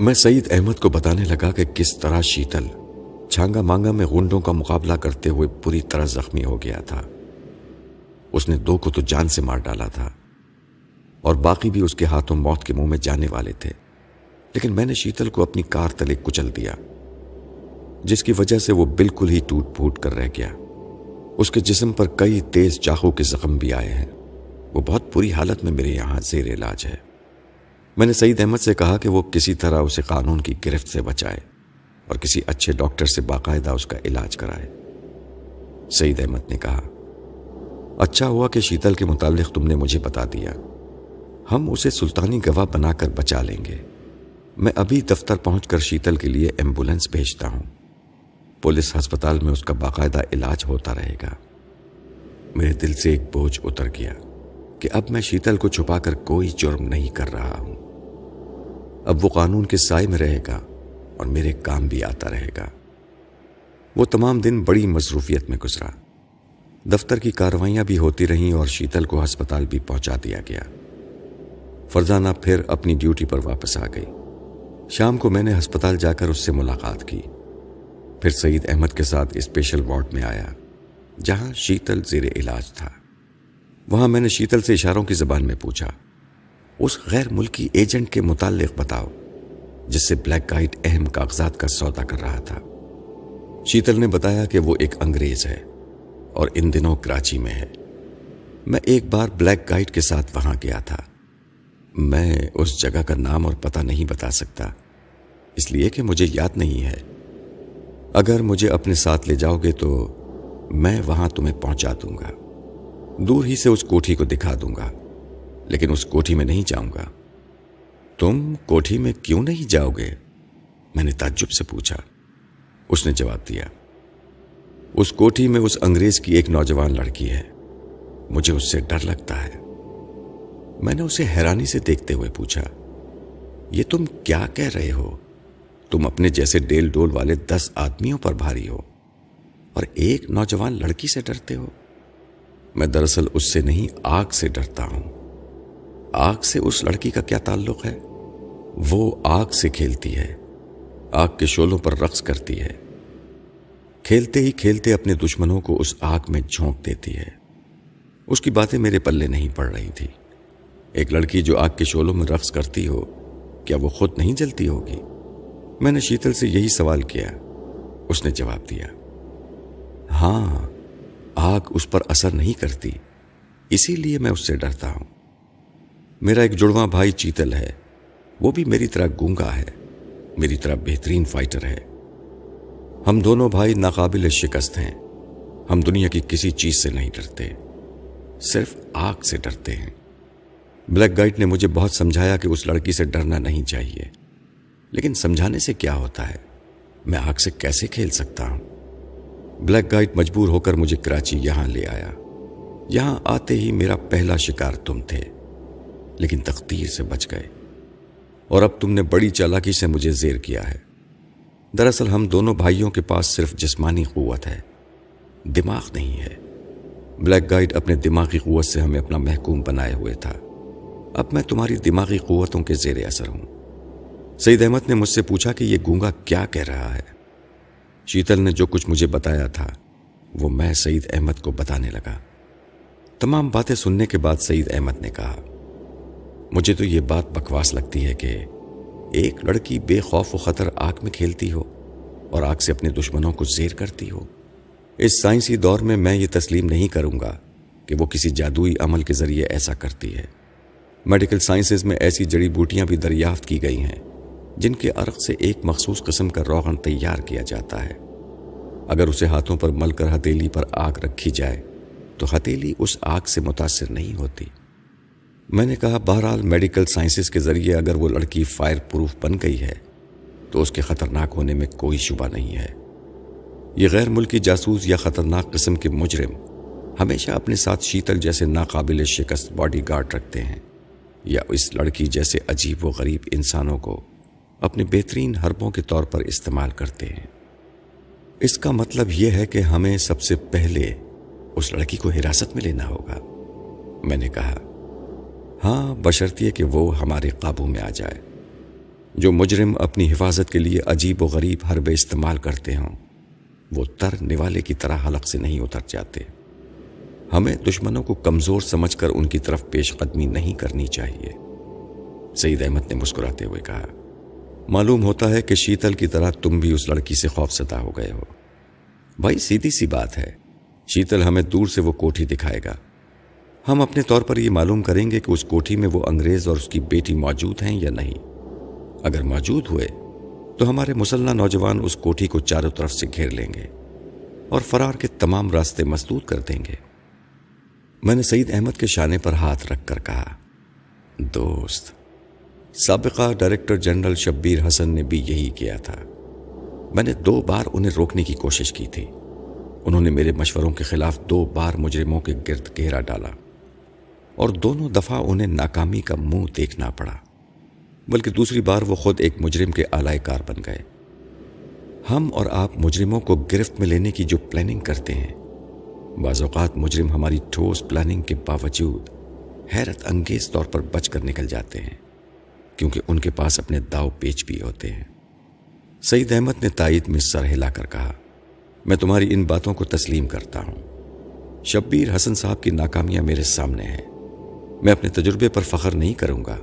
میں سعید احمد کو بتانے لگا کہ کس طرح شیتل چھانگا مانگا میں گنڈوں کا مقابلہ کرتے ہوئے پوری طرح زخمی ہو گیا تھا۔ اس نے دو کو تو جان سے مار ڈالا تھا اور باقی بھی اس کے ہاتھوں موت کے منہ میں جانے والے تھے۔ لیکن میں نے شیتل کو اپنی کار تلے کچل دیا، جس کی وجہ سے وہ بالکل ہی ٹوٹ پھوٹ کر رہ گیا۔ اس کے جسم پر کئی تیز چاقو کے زخم بھی آئے ہیں۔ وہ بہت بری حالت میں میرے یہاں زیر علاج ہے۔ میں نے سعید احمد سے کہا کہ وہ کسی طرح اسے قانون کی گرفت سے بچائے اور کسی اچھے ڈاکٹر سے باقاعدہ اس کا علاج کرائے۔ سعید احمد نے کہا اچھا ہوا کہ شیتل کے متعلق تم نے مجھے بتا دیا۔ ہم اسے سلطانی گواہ بنا کر بچا لیں گے۔ میں ابھی دفتر پہنچ کر شیتل کے لیے ایمبولینس بھیجتا ہوں۔ پولیس ہسپتال میں اس کا باقاعدہ علاج ہوتا رہے گا۔ میرے دل سے ایک بوجھ اتر گیا کہ اب میں شیتل کو چھپا کر کوئی جرم نہیں کر رہا ہوں۔ اب وہ قانون کے سائے میں رہے گا اور میرے کام بھی آتا رہے گا۔ وہ تمام دن بڑی مصروفیت میں گزرا۔ دفتر کی کاروائیاں بھی ہوتی رہیں اور شیتل کو ہسپتال بھی پہنچا دیا گیا۔ فرزانہ پھر اپنی ڈیوٹی پر واپس آ گئی۔ شام کو میں نے ہسپتال جا کر اس سے ملاقات کی۔ پھر سعید احمد کے ساتھ اسپیشل وارڈ میں آیا، جہاں شیتل زیر علاج تھا۔ وہاں میں نے شیتل سے اشاروں کی زبان میں پوچھا اس غیر ملکی ایجنٹ کے متعلق بتاؤ، جس سے بلیک گائٹ اہم کاغذات کا سودا کر رہا تھا۔ شیتل نے بتایا کہ وہ ایک انگریز ہے اور ان دنوں کراچی میں ہے۔ میں ایک بار بلیک گائٹ کے ساتھ وہاں گیا تھا۔ میں اس جگہ کا نام اور پتہ نہیں بتا سکتا، اس لیے کہ مجھے یاد نہیں ہے۔ اگر مجھے اپنے ساتھ لے جاؤ گے تو میں وہاں تمہیں پہنچا دوں گا۔ دور ہی سے اس کوٹھی کو دکھا دوں گا۔ لیکن اس کوٹھی میں نہیں جاؤں گا۔ تم کوٹھی میں کیوں نہیں جاؤ گے؟ میں نے تعجب سے پوچھا۔ اس نے جواب دیا۔ اس کوٹھی میں اس انگریز کی ایک نوجوان لڑکی ہے۔ مجھے اس سے ڈر لگتا ہے۔ میں نے اسے حیرانی سے دیکھتے ہوئے پوچھا، یہ تم کیا کہہ رہے ہو؟ تم اپنے جیسے ڈیل ڈول والے دس آدمیوں پر بھاری ہو اور ایک نوجوان لڑکی سے ڈرتے ہو۔ میں دراصل اس سے نہیں، آگ سے ڈرتا ہوں۔ آگ سے اس لڑکی کا کیا تعلق ہے؟ وہ آگ سے کھیلتی ہے، آگ کے شولوں پر رقص کرتی ہے۔ کھیلتے ہی کھیلتے اپنے دشمنوں کو اس آگ میں جھونک دیتی ہے۔ اس کی باتیں میرے پلے نہیں پڑ رہی تھی۔ ایک لڑکی جو آگ کے شولوں میں رقص کرتی ہو، کیا وہ خود نہیں جلتی ہوگی؟ میں نے شیتل سے یہی سوال کیا۔ اس نے جواب دیا۔ ہاں آگ اس پر اثر نہیں کرتی۔ اسی لیے میں اس سے ڈرتا ہوں۔ میرا ایک جڑواں بھائی چیتل ہے۔ وہ بھی میری طرح گونگا ہے۔ میری طرح بہترین فائٹر ہے۔ ہم دونوں بھائی ناقابل شکست ہیں۔ ہم دنیا کی کسی چیز سے نہیں ڈرتے۔ صرف آگ سے ڈرتے ہیں۔ بلیک گائٹ نے مجھے بہت سمجھایا کہ اس لڑکی سے ڈرنا نہیں چاہیے۔ لیکن سمجھانے سے کیا ہوتا ہے؟ میں آگ سے کیسے کھیل سکتا ہوں؟ بلیک گائٹ مجبور ہو کر مجھے کراچی یہاں لے آیا۔ یہاں آتے ہی میرا پہلا شکار تم تھے۔ لیکن تقدیر سے بچ گئے۔ اور اب تم نے بڑی چالاکی سے مجھے زیر کیا ہے۔ دراصل ہم دونوں بھائیوں کے پاس صرف جسمانی قوت ہے۔ دماغ نہیں ہے۔ بلیک گائٹ اپنے دماغی قوت سے ہمیں اپنا محکوم بنائے ہوئے تھا۔ اب میں تمہاری دماغی قوتوں کے زیر اثر ہوں۔ سعید احمد نے مجھ سے پوچھا کہ یہ گونگا کیا کہہ رہا ہے۔ شیتل نے جو کچھ مجھے بتایا تھا، وہ میں سعید احمد کو بتانے لگا۔ تمام باتیں سننے کے بعد سعید احمد نے کہا مجھے تو یہ بات بکواس لگتی ہے کہ ایک لڑکی بے خوف و خطر آگ میں کھیلتی ہو اور آگ سے اپنے دشمنوں کو زیر کرتی ہو۔ اس سائنسی دور میں میں یہ تسلیم نہیں کروں گا کہ وہ کسی جادوئی عمل کے ذریعے ایسا کرتی ہے۔ میڈیکل سائنسز میں ایسی جڑی بوٹیاں بھی دریافت کی گئی ہیں جن کے عرق سے ایک مخصوص قسم کا روغن تیار کیا جاتا ہے۔ اگر اسے ہاتھوں پر مل کر ہتیلی پر آگ رکھی جائے تو ہتیلی اس آگ سے متاثر نہیں ہوتی۔ میں نے کہا، بہرحال میڈیکل سائنسز کے ذریعے اگر وہ لڑکی فائر پروف بن گئی ہے، تو اس کے خطرناک ہونے میں کوئی شبہ نہیں ہے۔ یہ غیر ملکی جاسوس یا خطرناک قسم کے مجرم ہمیشہ اپنے ساتھ شیتل جیسے ناقابل شکست باڈی گارڈ رکھتے ہیں، یا اس لڑکی جیسے عجیب و غریب انسانوں کو اپنے بہترین حربوں کے طور پر استعمال کرتے ہیں۔ اس کا مطلب یہ ہے کہ ہمیں سب سے پہلے اس لڑکی کو حراست میں لینا ہوگا۔ میں نے کہا ہاں بشرطیے کہ وہ ہمارے قابو میں آ جائے۔ جو مجرم اپنی حفاظت کے لیے عجیب و غریب حربے استعمال کرتے ہوں، وہ تر نوالے کی طرح حلق سے نہیں اتر جاتے۔ ہمیں دشمنوں کو کمزور سمجھ کر ان کی طرف پیش قدمی نہیں کرنی چاہیے۔ سعید احمد نے مسکراتے ہوئے کہا، معلوم ہوتا ہے کہ شیتل کی طرح تم بھی اس لڑکی سے خوف زدہ ہو گئے ہو۔ بھائی، سیدھی سی بات ہے۔ شیتل ہمیں دور سے وہ کوٹھی دکھائے گا۔ ہم اپنے طور پر یہ معلوم کریں گے کہ اس کوٹھی میں وہ انگریز اور اس کی بیٹی موجود ہیں یا نہیں۔ اگر موجود ہوئے، تو ہمارے مسلح نوجوان اس کوٹھی کو چاروں طرف سے گھیر لیں گے اور فرار کے تمام راستے مسدود کر دیں گے۔ میں نے سعید احمد کے شانے پر ہاتھ رکھ کر کہا، دوست، سابقہ ڈائریکٹر جنرل شبیر حسن نے بھی یہی کیا تھا۔ میں نے دو بار انہیں روکنے کی کوشش کی تھی۔ انہوں نے میرے مشوروں کے خلاف دو بار مجرموں کے گرد گھیرا ڈالا۔ اور دونوں دفعہ انہیں ناکامی کا منہ دیکھنا پڑا، بلکہ دوسری بار وہ خود ایک مجرم کے آلائے کار بن گئے۔ ہم اور آپ مجرموں کو گرفت میں لینے کی جو پلاننگ کرتے ہیں، بعض اوقات مجرم ہماری ٹھوس پلاننگ کے باوجود حیرت انگیز طور پر بچ کر نکل جاتے ہیں، کیونکہ ان کے پاس اپنے داؤ پیچ بھی ہوتے ہیں۔ سعید احمد نے تائید میں سر ہلا کر کہا، میں تمہاری ان باتوں کو تسلیم کرتا ہوں۔ شبیر حسن صاحب کی ناکامیاں میرے سامنے ہیں۔ میں اپنے تجربے پر فخر نہیں کروں گا۔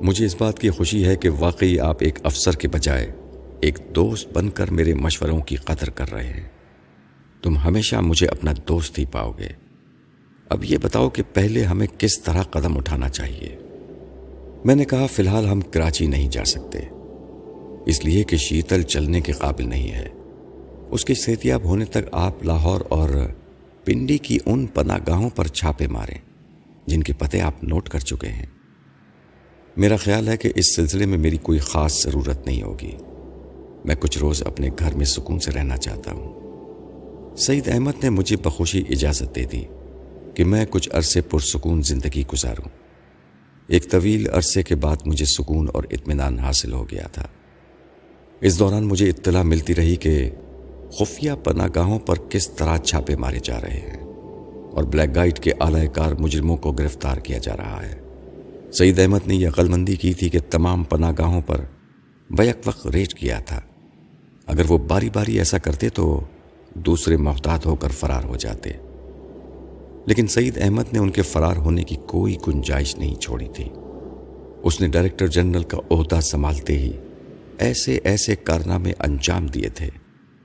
مجھے اس بات کی خوشی ہے کہ واقعی آپ ایک افسر کے بجائے ایک دوست بن کر میرے مشوروں کی قدر کر رہے ہیں۔ تم ہمیشہ مجھے اپنا دوست ہی پاؤ گے۔ اب یہ بتاؤ کہ پہلے ہمیں کس طرح قدم اٹھانا چاہیے۔ میں نے کہا، فی الحال ہم کراچی نہیں جا سکتے۔ اس لیے کہ شیتل چلنے کے قابل نہیں ہے۔ اس کے صحتیاب ہونے تک آپ لاہور اور پنڈی کی ان پناہ گاہوں پر چھاپے ماریں۔ جن کے پتے آپ نوٹ کر چکے ہیں۔ میرا خیال ہے کہ اس سلسلے میں میری کوئی خاص ضرورت نہیں ہوگی۔ میں کچھ روز اپنے گھر میں سکون سے رہنا چاہتا ہوں۔ سعید احمد نے مجھے بخوشی اجازت دے دی کہ میں کچھ عرصے پرسکون زندگی گزاروں۔ ایک طویل عرصے کے بعد مجھے سکون اور اطمینان حاصل ہو گیا تھا۔ اس دوران مجھے اطلاع ملتی رہی کہ خفیہ پناہ گاہوں پر کس طرح چھاپے مارے جا رہے ہیں۔ اور بلیک گائٹ کے اعلی کار مجرموں کو گرفتار کیا جا رہا ہے۔ سعید احمد نے یہ عقلمندی کی تھی کہ تمام پناہ گاہوں پر بیک وقت ریٹ کیا تھا۔ اگر وہ باری باری ایسا کرتے تو دوسرے محتاط ہو کر فرار ہو جاتے۔ لیکن سعید احمد نے ان کے فرار ہونے کی کوئی گنجائش نہیں چھوڑی تھی۔ اس نے ڈائریکٹر جنرل کا عہدہ سنبھالتے ہی ایسے ایسے کارنامے انجام دیے تھے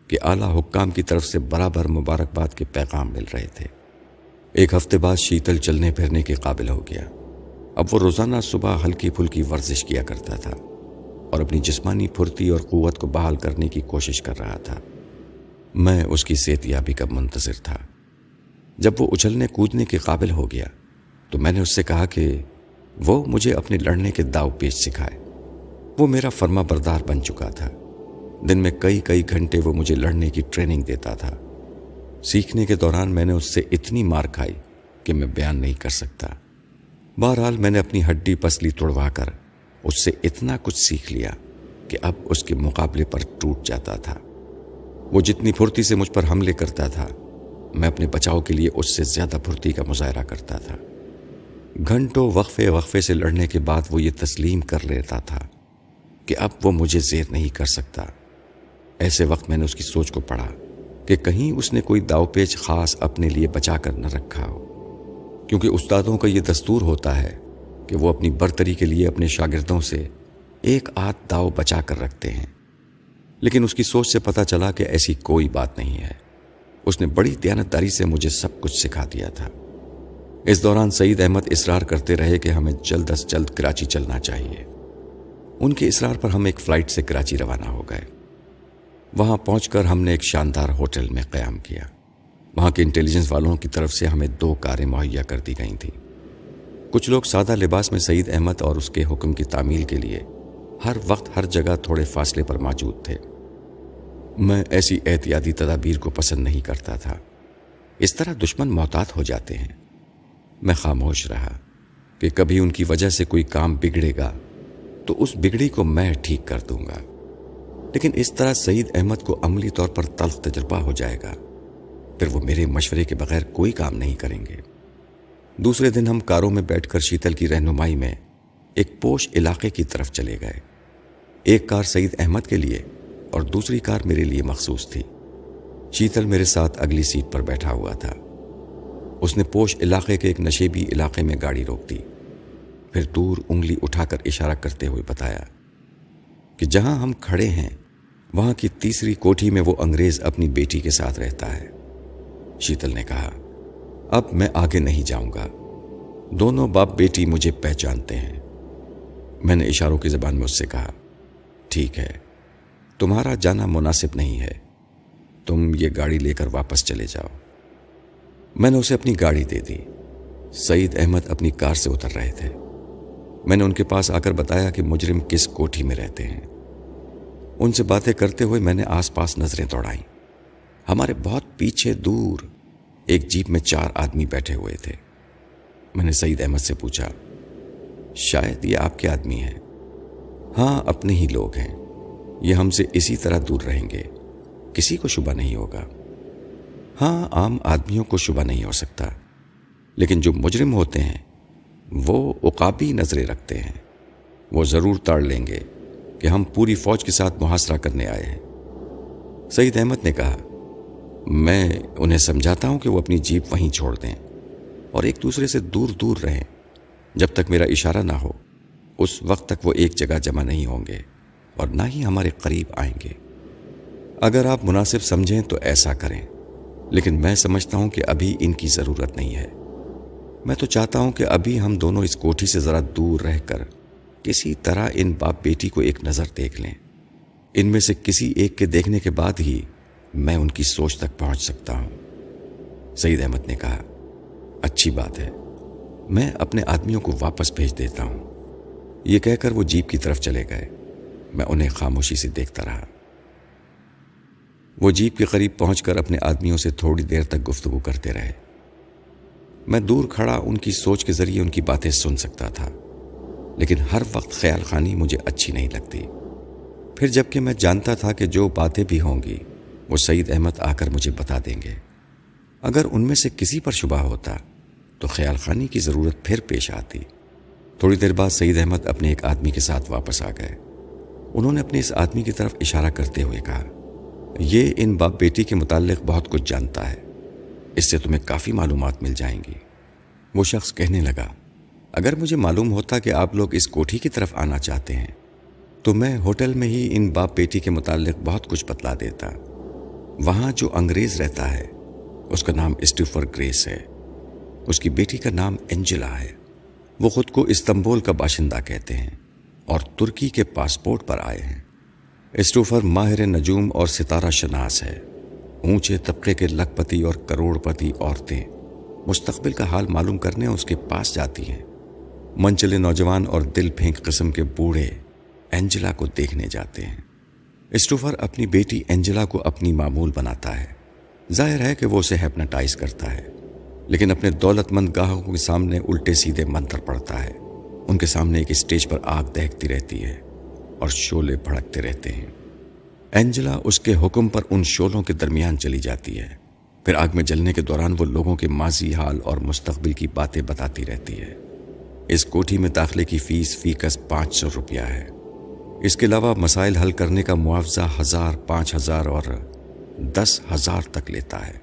کہ اعلیٰ حکام کی طرف سے برابر مبارکباد کے پیغام مل رہے تھے۔ ایک ہفتے بعد شیتل چلنے پھرنے کے قابل ہو گیا۔ اب وہ روزانہ صبح ہلکی پھلکی ورزش کیا کرتا تھا اور اپنی جسمانی پھرتی اور قوت کو بحال کرنے کی کوشش کر رہا تھا۔ میں اس کی صحت یابی کا منتظر تھا۔ جب وہ اچھلنے کودنے کے قابل ہو گیا تو میں نے اس سے کہا کہ وہ مجھے اپنے لڑنے کے داؤ پیش سکھائے۔ وہ میرا فرما بردار بن چکا تھا۔ دن میں کئی کئی گھنٹے وہ مجھے لڑنے کی ٹریننگ دیتا تھا۔ سیکھنے کے دوران میں نے اس سے اتنی مار کھائی کہ میں بیان نہیں کر سکتا۔ بہرحال میں نے اپنی ہڈی پسلی توڑوا کر اس سے اتنا کچھ سیکھ لیا کہ اب اس کے مقابلے پر ٹوٹ جاتا تھا۔ وہ جتنی پھرتی سے مجھ پر حملے کرتا تھا، میں اپنے بچاؤ کے لیے اس سے زیادہ پھرتی کا مظاہرہ کرتا تھا۔ گھنٹوں وقفے وقفے سے لڑنے کے بعد وہ یہ تسلیم کر لیتا تھا کہ اب وہ مجھے زیر نہیں کر سکتا۔ ایسے وقت میں نے اس کی سوچ کو پڑھا۔ کہ کہیں اس نے کوئی داؤ پیچ خاص اپنے لیے بچا کر نہ رکھا ہو۔ کیونکہ استادوں کا یہ دستور ہوتا ہے کہ وہ اپنی برتری کے لیے اپنے شاگردوں سے ایک آدھ داؤ بچا کر رکھتے ہیں۔ لیکن اس کی سوچ سے پتا چلا کہ ایسی کوئی بات نہیں ہے۔ اس نے بڑی دیانتداری سے مجھے سب کچھ سکھا دیا تھا۔ اس دوران سعید احمد اصرار کرتے رہے کہ ہمیں جلد از جلد کراچی چلنا چاہیے۔ ان کے اصرار پر ہم ایک فلائٹ سے کراچی روانہ ہو گئے۔ وہاں پہنچ کر ہم نے ایک شاندار ہوٹل میں قیام کیا۔ وہاں کے انٹیلیجنس والوں کی طرف سے ہمیں دو کاریں مہیا کر دی گئی تھیں۔ کچھ لوگ سادہ لباس میں سعید احمد اور اس کے حکم کی تعمیل کے لیے ہر وقت ہر جگہ تھوڑے فاصلے پر موجود تھے۔ میں ایسی احتیاطی تدابیر کو پسند نہیں کرتا تھا۔ اس طرح دشمن محتاط ہو جاتے ہیں۔ میں خاموش رہا کہ کبھی ان کی وجہ سے کوئی کام بگڑے گا تو اس بگڑی کو میں ٹھیک کر دوں گا۔ لیکن اس طرح سعید احمد کو عملی طور پر تلخ تجربہ ہو جائے گا۔ پھر وہ میرے مشورے کے بغیر کوئی کام نہیں کریں گے۔ دوسرے دن ہم کاروں میں بیٹھ کر شیتل کی رہنمائی میں ایک پوش علاقے کی طرف چلے گئے۔ ایک کار سعید احمد کے لیے اور دوسری کار میرے لیے مخصوص تھی۔ شیتل میرے ساتھ اگلی سیٹ پر بیٹھا ہوا تھا۔ اس نے پوش علاقے کے ایک نشیبی علاقے میں گاڑی روک دی۔ پھر دور انگلی اٹھا کر اشارہ کرتے ہوئے بتایا کہ جہاں ہم کھڑے ہیں وہاں کی تیسری کوٹھی میں وہ انگریز اپنی بیٹی کے ساتھ رہتا ہے۔ شیتل نے کہا، اب میں آگے نہیں جاؤں گا۔ دونوں باپ بیٹی مجھے پہچانتے ہیں۔ میں نے اشاروں کی زبان میں اس سے کہا، ٹھیک ہے، تمہارا جانا مناسب نہیں ہے۔ تم یہ گاڑی لے کر واپس چلے جاؤ۔ میں نے اسے اپنی گاڑی دے دی۔ سعید احمد اپنی کار سے اتر رہے تھے۔ میں نے ان کے پاس آ کر بتایا کہ مجرم کس کوٹھی میں رہتے ہیں۔ ان سے باتیں کرتے ہوئے میں نے آس پاس نظریں دوڑائیں۔ ہمارے بہت پیچھے دور ایک جیپ میں چار آدمی بیٹھے ہوئے تھے۔ میں نے سعید احمد سے پوچھا، شاید یہ آپ کے آدمی ہیں؟ ہاں اپنے ہی لوگ ہیں۔ یہ ہم سے اسی طرح دور رہیں گے۔ کسی کو شبہ نہیں ہوگا۔ ہاں عام آدمیوں کو شبہ نہیں ہو سکتا۔ لیکن جو مجرم ہوتے ہیں، وہ اقابی نظریں رکھتے ہیں۔ وہ ضرور تاڑ لیں گے۔ کہ ہم پوری فوج کے ساتھ محاصرہ کرنے آئے ہیں۔ سعید احمد نے کہا، میں انہیں سمجھاتا ہوں کہ وہ اپنی جیپ وہیں چھوڑ دیں اور ایک دوسرے سے دور دور رہیں۔ جب تک میرا اشارہ نہ ہو، اس وقت تک وہ ایک جگہ جمع نہیں ہوں گے اور نہ ہی ہمارے قریب آئیں گے۔ اگر آپ مناسب سمجھیں تو ایسا کریں، لیکن میں سمجھتا ہوں کہ ابھی ان کی ضرورت نہیں ہے۔ میں تو چاہتا ہوں کہ ابھی ہم دونوں اس کوٹھی سے ذرا دور رہ کر کسی طرح ان باپ بیٹی کو ایک نظر دیکھ لیں۔ ان میں سے کسی ایک کے دیکھنے کے بعد ہی میں ان کی سوچ تک پہنچ سکتا ہوں۔ سعید احمد نے کہا، اچھی بات ہے، میں اپنے آدمیوں کو واپس بھیج دیتا ہوں۔ یہ کہہ کر وہ جیپ کی طرف چلے گئے۔ میں انہیں خاموشی سے دیکھتا رہا۔ وہ جیپ کے قریب پہنچ کر اپنے آدمیوں سے تھوڑی دیر تک گفتگو کرتے رہے۔ میں دور کھڑا ان کی سوچ کے ذریعے ان کی باتیں سن سکتا تھا۔ لیکن ہر وقت خیال خانی مجھے اچھی نہیں لگتی۔ پھر جبکہ میں جانتا تھا کہ جو باتیں بھی ہوں گی، وہ سعید احمد آ کر مجھے بتا دیں گے۔ اگر ان میں سے کسی پر شبہ ہوتا، تو خیال خانی کی ضرورت پھر پیش آتی۔ تھوڑی دیر بعد سعید احمد اپنے ایک آدمی کے ساتھ واپس آ گئے۔ انہوں نے اپنے اس آدمی کی طرف اشارہ کرتے ہوئے کہا، یہ ان باپ بیٹی کے متعلق بہت کچھ جانتا ہے۔ اس سے تمہیں کافی معلومات مل جائیں گی۔ وہ شخص کہنے لگا اگر مجھے معلوم ہوتا کہ آپ لوگ اس کوٹھی کی طرف آنا چاہتے ہیں، تو میں ہوٹل میں ہی ان باپ بیٹی کے متعلق بہت کچھ بتلا دیتا۔ وہاں جو انگریز رہتا ہے، اس کا نام اسٹیفر گریس ہے۔ اس کی بیٹی کا نام انجلا ہے۔ وہ خود کو استنبول کا باشندہ کہتے ہیں اور ترکی کے پاسپورٹ پر آئے ہیں۔ اسٹوفر ماہر نجوم اور ستارہ شناس ہے۔ اونچے طبقے کے لکھ پتی اور کروڑ پتی عورتیں مستقبل کا حال معلوم کرنے اس کے پاس جاتی ہیں۔ منچلے نوجوان اور دل پھینک قسم کے بوڑھے اینجلا کو دیکھنے جاتے ہیں۔ اسٹوفر اپنی بیٹی اینجلا کو اپنی معمول بناتا ہے۔ ظاہر ہے کہ وہ اسے ہیپناٹائز کرتا ہے، لیکن اپنے دولت مند گاہکوں کے سامنے الٹے سیدھے منتر پڑتا ہے۔ ان کے سامنے ایک اسٹیج پر آگ دہتی رہتی ہے اور شولے بھڑکتے رہتے ہیں۔ اینجلا اس کے حکم پر ان شولوں کے درمیان چلی جاتی ہے۔ پھر آگ میں جلنے کے دوران وہ لوگوں کے ماضی حال اور مستقبل کی باتیں بتاتی رہتی ہے۔ اس کوٹھی میں داخلے کی فیس فی کس پانچ سو روپیہ ہے۔ اس کے علاوہ مسائل حل کرنے کا معاوضہ ہزار پانچ ہزار اور دس ہزار تک لیتا ہے۔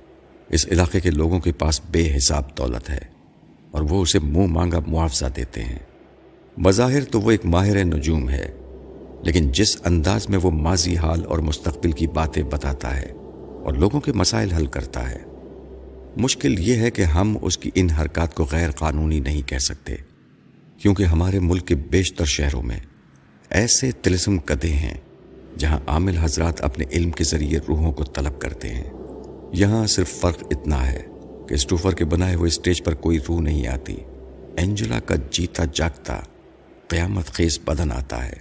اس علاقے کے لوگوں کے پاس بے حساب دولت ہے اور وہ اسے منہ مانگا معاوضہ دیتے ہیں۔ بظاہر تو وہ ایک ماہر نجوم ہے، لیکن جس انداز میں وہ ماضی حال اور مستقبل کی باتیں بتاتا ہے اور لوگوں کے مسائل حل کرتا ہے، مشکل یہ ہے کہ ہم اس کی ان حرکات کو غیر قانونی نہیں کہہ سکتے۔ کیونکہ ہمارے ملک کے بیشتر شہروں میں ایسے تلسم کدے ہیں جہاں عامل حضرات اپنے علم کے ذریعے روحوں کو طلب کرتے ہیں۔ یہاں صرف فرق اتنا ہے کہ اسٹوفر کے بنائے ہوئے اسٹیج پر کوئی روح نہیں آتی۔ اینجلا کا جیتا جاگتا قیامت خیز بدن آتا ہے۔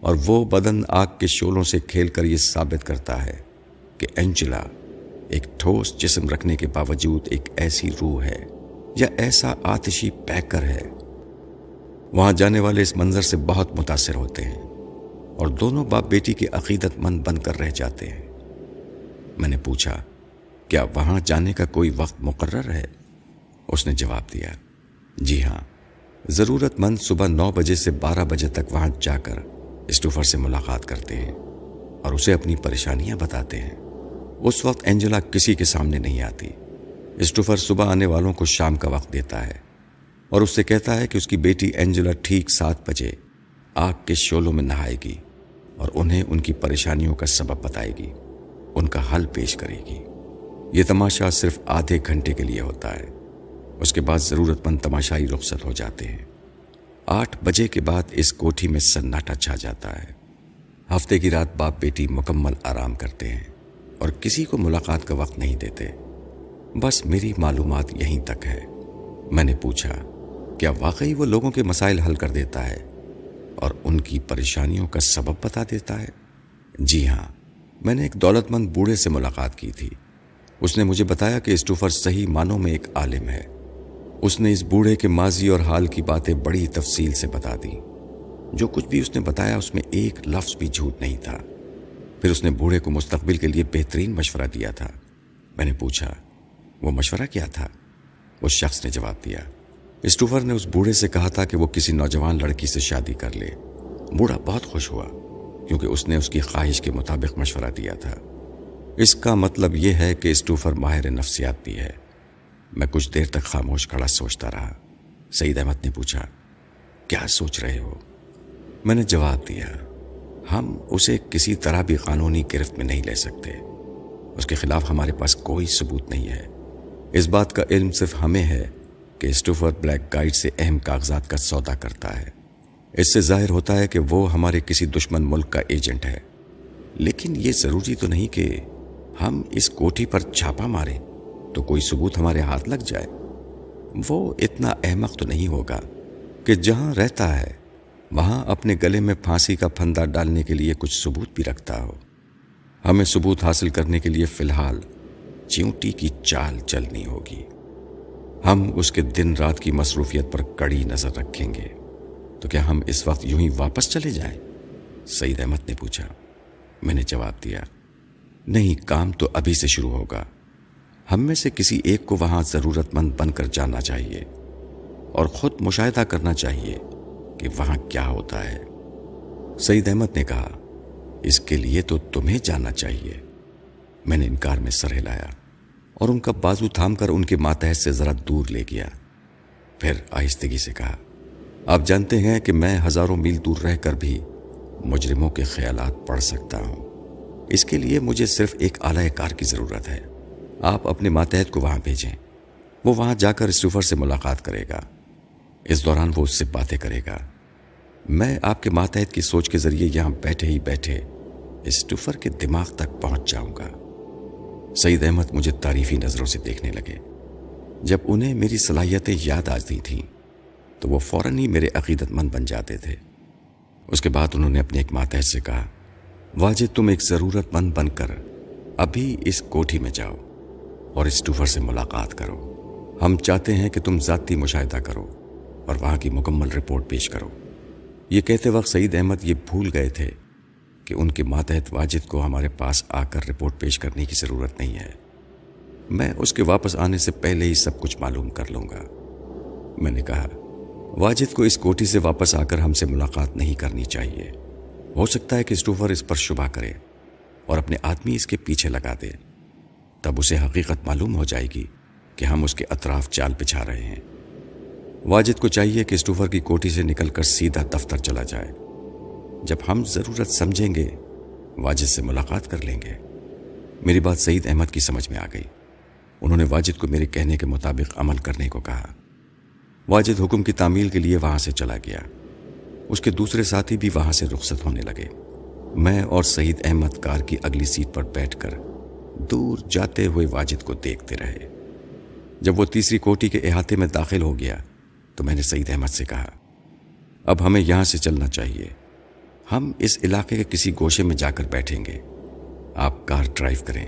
اور وہ بدن آگ کے شولوں سے کھیل کر یہ ثابت کرتا ہے کہ اینجلا ایک ٹھوس جسم رکھنے کے باوجود ایک ایسی روح ہے یا ایسا آتشی پیکر ہے۔ وہاں جانے والے اس منظر سے بہت متاثر ہوتے ہیں اور دونوں باپ بیٹی کے عقیدت مند بن کر رہ جاتے ہیں۔ میں نے پوچھا، کیا وہاں جانے کا کوئی وقت مقرر ہے؟ اس نے جواب دیا جی ہاں ضرورت مند صبح نو بجے سے بارہ بجے تک وہاں جا کر اسٹوفر سے ملاقات کرتے ہیں اور اسے اپنی پریشانیاں بتاتے ہیں۔ اس وقت اینجلا کسی کے سامنے نہیں آتی۔ اسٹوفر صبح آنے والوں کو شام کا وقت دیتا ہے۔ اور اس سے کہتا ہے کہ اس کی بیٹی اینجلا ٹھیک سات بجے آگ کے شولوں میں نہائے گی اور انہیں ان کی پریشانیوں کا سبب بتائے گی، ان کا حل پیش کرے گی۔ یہ تماشا صرف آدھے گھنٹے کے لیے ہوتا ہے۔ اس کے بعد ضرورت مند تماشائی رخصت ہو جاتے ہیں۔ آٹھ بجے کے بعد اس کوٹھی میں سناٹا چھا جاتا ہے۔ ہفتے کی رات باپ بیٹی مکمل آرام کرتے ہیں اور کسی کو ملاقات کا وقت نہیں دیتے۔ بس میری معلومات یہیں تک ہے۔ میں نے پوچھا کیا واقعی وہ لوگوں کے مسائل حل کر دیتا ہے اور ان کی پریشانیوں کا سبب بتا دیتا ہے؟ جی ہاں میں نے ایک دولت مند بوڑھے سے ملاقات کی تھی۔ اس نے مجھے بتایا کہ اسٹوفر صحیح معنوں میں ایک عالم ہے۔ اس نے اس بوڑھے کے ماضی اور حال کی باتیں بڑی تفصیل سے بتا دی۔ جو کچھ بھی اس نے بتایا، اس میں ایک لفظ بھی جھوٹ نہیں تھا۔ پھر اس نے بوڑھے کو مستقبل کے لیے بہترین مشورہ دیا تھا۔ میں نے پوچھا، وہ مشورہ کیا تھا؟ اس شخص نے جواب دیا اسٹوفر نے اس بوڑھے سے کہا تھا کہ وہ کسی نوجوان لڑکی سے شادی کر لے۔ بوڑھا بہت خوش ہوا، کیونکہ اس نے اس کی خواہش کے مطابق مشورہ دیا تھا۔ اس کا مطلب یہ ہے کہ اسٹوفر ماہر نفسیات بھی ہے۔ میں کچھ دیر تک خاموش کھڑا سوچتا رہا۔ سعید احمد نے پوچھا، کیا سوچ رہے ہو؟ میں نے جواب دیا، ہم اسے کسی طرح بھی قانونی گرفت میں نہیں لے سکتے۔ اس کے خلاف ہمارے پاس کوئی ثبوت نہیں ہے۔ اس بات کا علم صرف ہمیں ہے۔ کہ اسٹوفر بلیک گائیڈ سے اہم کاغذات کا سودا کرتا ہے۔ اس سے ظاہر ہوتا ہے کہ وہ ہمارے کسی دشمن ملک کا ایجنٹ ہے۔ لیکن یہ ضروری تو نہیں کہ ہم اس کوٹھی پر چھاپا ماریں تو کوئی ثبوت ہمارے ہاتھ لگ جائے۔ وہ اتنا احمق تو نہیں ہوگا کہ جہاں رہتا ہے، وہاں اپنے گلے میں پھانسی کا پھندا ڈالنے کے لیے کچھ ثبوت بھی رکھتا ہو۔ ہمیں ثبوت حاصل کرنے کے لیے فی الحال چیونٹی کی چال چلنی ہوگی۔ ہم اس کے دن رات کی مصروفیت پر کڑی نظر رکھیں گے۔ تو کیا ہم اس وقت یوں ہی واپس چلے جائیں؟ سعید احمد نے پوچھا۔ میں نے جواب دیا۔ نہیں، کام تو ابھی سے شروع ہوگا۔ ہم میں سے کسی ایک کو وہاں ضرورت مند بن کر جانا چاہیے اور خود مشاہدہ کرنا چاہیے کہ وہاں کیا ہوتا ہے۔ سعید احمد نے کہا، اس کے لیے تو تمہیں جاننا چاہیے۔ میں نے انکار میں سر ہلایا۔ اور ان کا بازو تھام کر ان کے ماتحت سے ذرا دور لے گیا۔ پھر آہستگی سے کہا، آپ جانتے ہیں کہ میں ہزاروں میل دور رہ کر بھی مجرموں کے خیالات پڑھ سکتا ہوں۔ اس کے لیے مجھے صرف ایک اعلی کار کی ضرورت ہے۔ آپ اپنے ماتحت کو وہاں بھیجیں۔ وہ وہاں جا کر اسٹوفر سے ملاقات کرے گا۔ اس دوران وہ اس سے باتیں کرے گا۔ میں آپ کے ماتحت کی سوچ کے ذریعے یہاں بیٹھے ہی بیٹھے اسٹوفر کے دماغ تک پہنچ جاؤں گا۔ سعید احمد مجھے تعریفی نظروں سے دیکھنے لگے۔ جب انہیں میری صلاحیتیں یاد آتی تھیں، تو وہ فوراً ہی میرے عقیدت مند بن جاتے تھے۔ اس کے بعد انہوں نے اپنے ایک ماتحت سے کہا، واجد تم ایک ضرورت مند بن کر ابھی اس کوٹھی میں جاؤ اور اس ٹوفر سے ملاقات کرو۔ ہم چاہتے ہیں کہ تم ذاتی مشاہدہ کرو اور وہاں کی مکمل رپورٹ پیش کرو۔ یہ کہتے وقت سعید احمد یہ بھول گئے تھے کہ ان کے ماتحت واجد کو ہمارے پاس آ کر رپورٹ پیش کرنے کی ضرورت نہیں ہے۔ میں اس کے واپس آنے سے پہلے ہی سب کچھ معلوم کر لوں گا۔ میں نے کہا، واجد کو اس کوٹھی سے واپس آ کر ہم سے ملاقات نہیں کرنی چاہیے۔ ہو سکتا ہے کہ اسٹوفر اس پر شبہ کرے اور اپنے آدمی اس کے پیچھے لگا دے۔ تب اسے حقیقت معلوم ہو جائے گی کہ ہم اس کے اطراف چال پچھا رہے ہیں۔ واجد کو چاہیے کہ اسٹوفر کی کوٹھی سے نکل کر سیدھا دفتر چلا جائے۔ جب ہم ضرورت سمجھیں گے، واجد سے ملاقات کر لیں گے۔ میری بات سعید احمد کی سمجھ میں آ گئی۔ انہوں نے واجد کو میرے کہنے کے مطابق عمل کرنے کو کہا۔ واجد حکم کی تعمیل کے لیے وہاں سے چلا گیا۔ اس کے دوسرے ساتھی بھی وہاں سے رخصت ہونے لگے۔ میں اور سعید احمد کار کی اگلی سیٹ پر بیٹھ کر دور جاتے ہوئے واجد کو دیکھتے رہے۔ جب وہ تیسری کوٹی کے احاطے میں داخل ہو گیا تو میں نے سعید احمد سے کہا، اب ہمیں یہاں سے چلنا چاہیے۔ ہم اس علاقے کے کسی گوشے میں جا کر بیٹھیں گے۔ آپ کار ڈرائیو کریں۔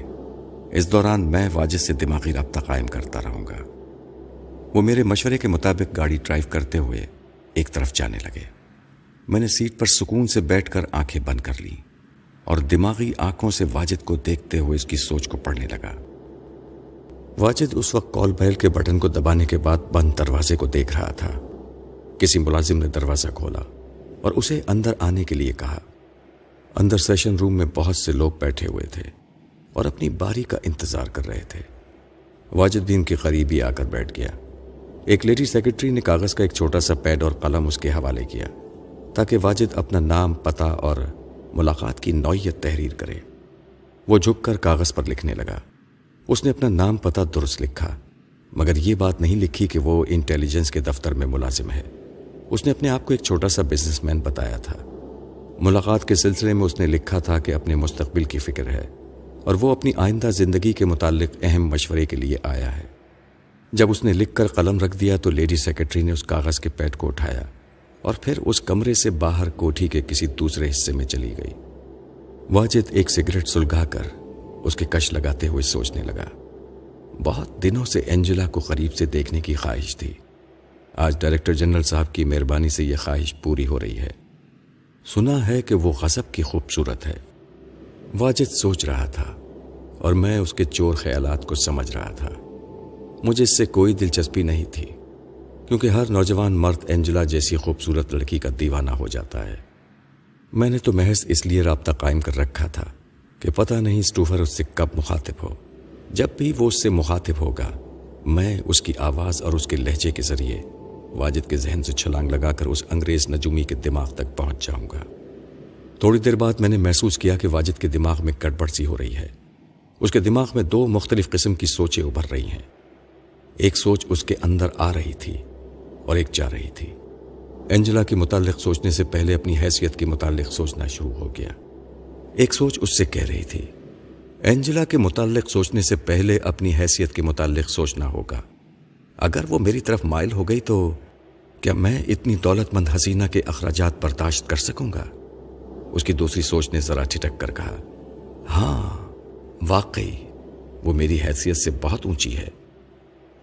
اس دوران میں واجد سے دماغی رابطہ قائم کرتا رہوں گا۔ وہ میرے مشورے کے مطابق گاڑی ڈرائیو کرتے ہوئے ایک طرف جانے لگے۔ میں نے سیٹ پر سکون سے بیٹھ کر آنکھیں بند کر لی اور دماغی آنکھوں سے واجد کو دیکھتے ہوئے اس کی سوچ کو پڑھنے لگا۔ واجد اس وقت کال بیل کے بٹن کو دبانے کے بعد بند دروازے کو دیکھ رہا تھا۔ کسی ملازم نے دروازہ کھولا۔ اور اسے اندر آنے کے لیے کہا۔ اندر سیشن روم میں بہت سے لوگ بیٹھے ہوئے تھے اور اپنی باری کا انتظار کر رہے تھے۔ واجد بھی ان کے قریب ہی آ کر بیٹھ گیا۔ ایک لیڈی سیکرٹری نے کاغذ کا ایک چھوٹا سا پیڈ اور قلم اس کے حوالے کیا تاکہ واجد اپنا نام، پتہ اور ملاقات کی نوعیت تحریر کرے۔ وہ جھک کر کاغذ پر لکھنے لگا۔ اس نے اپنا نام، پتہ درست لکھا، مگر یہ بات نہیں لکھی کہ وہ انٹیلیجنس کے دفتر میں ملازم ہے۔ اس نے اپنے آپ کو ایک چھوٹا سا بزنس مین بتایا تھا۔ ملاقات کے سلسلے میں اس نے لکھا تھا کہ اپنے مستقبل کی فکر ہے اور وہ اپنی آئندہ زندگی کے متعلق اہم مشورے کے لیے آیا ہے۔ جب اس نے لکھ کر قلم رکھ دیا تو لیڈی سیکرٹری نے اس کاغذ کے پیٹ کو اٹھایا اور پھر اس کمرے سے باہر کوٹھی کے کسی دوسرے حصے میں چلی گئی۔ واجد ایک سگریٹ سلگا کر اس کے کش لگاتے ہوئے سوچنے لگا۔ بہت دنوں سے اینجلا کو قریب سے دیکھنے کی خواہش تھی۔ آج ڈائریکٹر جنرل صاحب کی مہربانی سے یہ خواہش پوری ہو رہی ہے۔ سنا ہے کہ وہ غصب کی خوبصورت ہے۔ واجد سوچ رہا تھا اور میں اس کے چور خیالات کو سمجھ رہا تھا۔ مجھے اس سے کوئی دلچسپی نہیں تھی، کیونکہ ہر نوجوان مرد اینجلا جیسی خوبصورت لڑکی کا دیوانہ ہو جاتا ہے۔ میں نے تو محض اس لیے رابطہ قائم کر رکھا تھا کہ پتہ نہیں اسٹوفر اس سے کب مخاطب ہو۔ جب بھی وہ اس سے مخاطب ہوگا، میں اس کی آواز اور اس کے لہجے کے ذریعے واجد کے ذہن سے چھلانگ لگا کر اس انگریز نجومی کے دماغ تک پہنچ جاؤں گا۔ تھوڑی دیر بعد میں نے محسوس کیا کہ واجد کے دماغ میں کٹبڑ سی ہو رہی ہے۔ اس کے دماغ میں دو مختلف قسم کی سوچیں ابھر رہی ہیں۔ ایک سوچ اس کے اندر آ رہی تھی اور ایک جا رہی تھی۔ اینجلا کے متعلق سوچنے سے پہلے اپنی حیثیت کے متعلق سوچنا شروع ہو گیا۔ ایک سوچ اس سے کہہ رہی تھی اینجلا کے متعلق سوچنے سے پہلے اپنی حیثیت کے متعلق سوچنا ہوگا۔ اگر وہ میری طرف مائل ہو گئی تو کیا میں اتنی دولت مند حسینہ کے اخراجات برداشت کر سکوں گا؟ اس کی دوسری سوچ نے ذرا ٹھٹک کر کہا ہاں واقعی، وہ میری حیثیت سے بہت اونچی ہے۔